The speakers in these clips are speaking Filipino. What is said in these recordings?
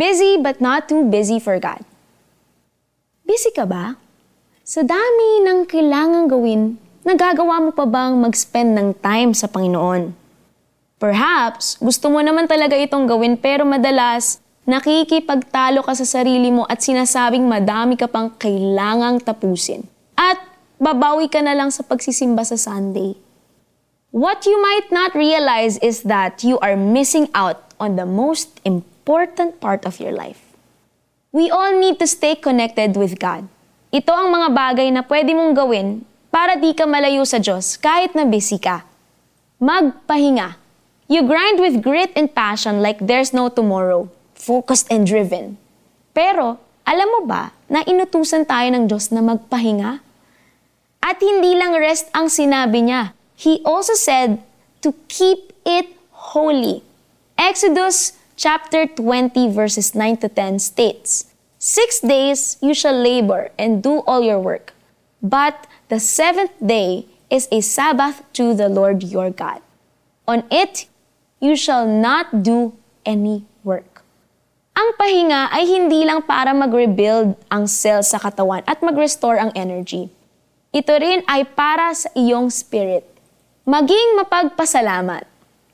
Busy but not too busy for God. Busy ka ba? Sa dami ng kailangang gawin, nagagawa mo pa bang mag-spend ng time sa Panginoon? Perhaps, gusto mo naman talaga itong gawin pero madalas, nakikipagtalo ka sa sarili mo at sinasabing madami ka pang kailangang tapusin. At babawi ka na lang sa pagsisimba sa Sunday. What you might not realize is that you are missing out on the most important part of your life. We all need to stay connected with God. Ito ang mga bagay na pwede mong gawin para di ka malayo sa Diyos kahit na busy ka. Magpahinga. You grind with grit and passion like there's no tomorrow, focused and driven. Pero, alam mo ba na inutusan tayo ng Diyos na magpahinga? At hindi lang rest ang sinabi niya, he also said to keep it holy. Exodus chapter 20 verses 9 to 10 states, Six days you shall labor and do all your work, but the seventh day is a Sabbath to the Lord your God. On it you shall not do any work. Ang pahinga ay hindi lang para mag-rebuild ang cells sa katawan at mag-restore ang energy. Ito rin ay para sa iyong spirit Maging mapagpasalamat.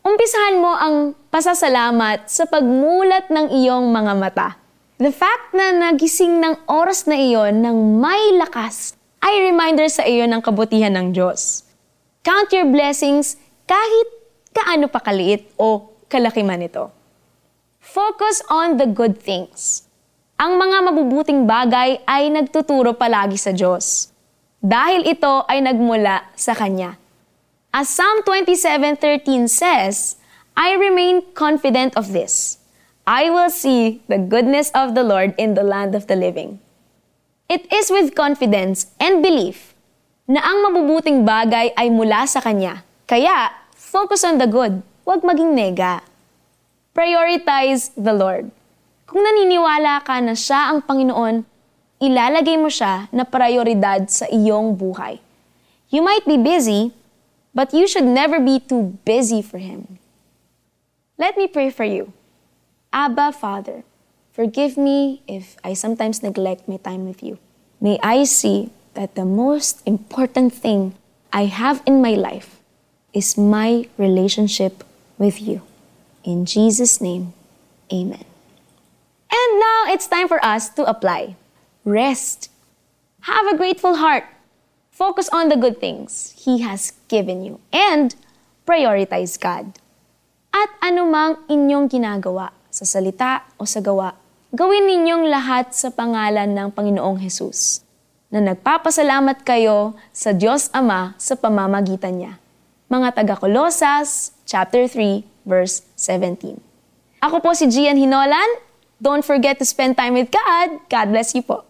Umpisahan mo ang pasasalamat sa pagmulat ng iyong mga mata. The fact na nagising ng oras na iyon ng may lakas ay reminder sa iyo ng kabutihan ng Diyos. Count your blessings kahit kaano pa kaliit o kalaki man ito. Focus on the good things. Ang mga mabubuting bagay ay nagtuturo palagi sa Diyos. Dahil ito ay nagmula sa Kanya. As Psalm 27:13 says, I remain confident of this. I will see the goodness of the Lord in the land of the living. It is with confidence and belief na ang mabubuting bagay ay mula sa Kanya. Kaya, focus on the good. Huwag maging nega. Prioritize the Lord. Kung naniniwala ka na siya ang Panginoon, ilalagay mo siya na prioridad sa iyong buhay. You might be busy, but you should never be too busy for Him. Let me pray for you. Abba, Father, forgive me if I sometimes neglect my time with you. May I see that the most important thing I have in my life is my relationship with you. In Jesus' name, amen. And now it's time for us to apply. Rest. Have a grateful heart Focus on the good things He has given you and prioritize God. At anumang inyong ginagawa sa salita o sa gawa, gawin ninyong lahat sa pangalan ng Panginoong Hesus na nagpapasalamat kayo sa Diyos Ama sa pamamagitan niya. Mga taga Kolosas, chapter 3, verse 17. Ako po si Gian Hinolan. Don't forget to spend time with God. God bless you po.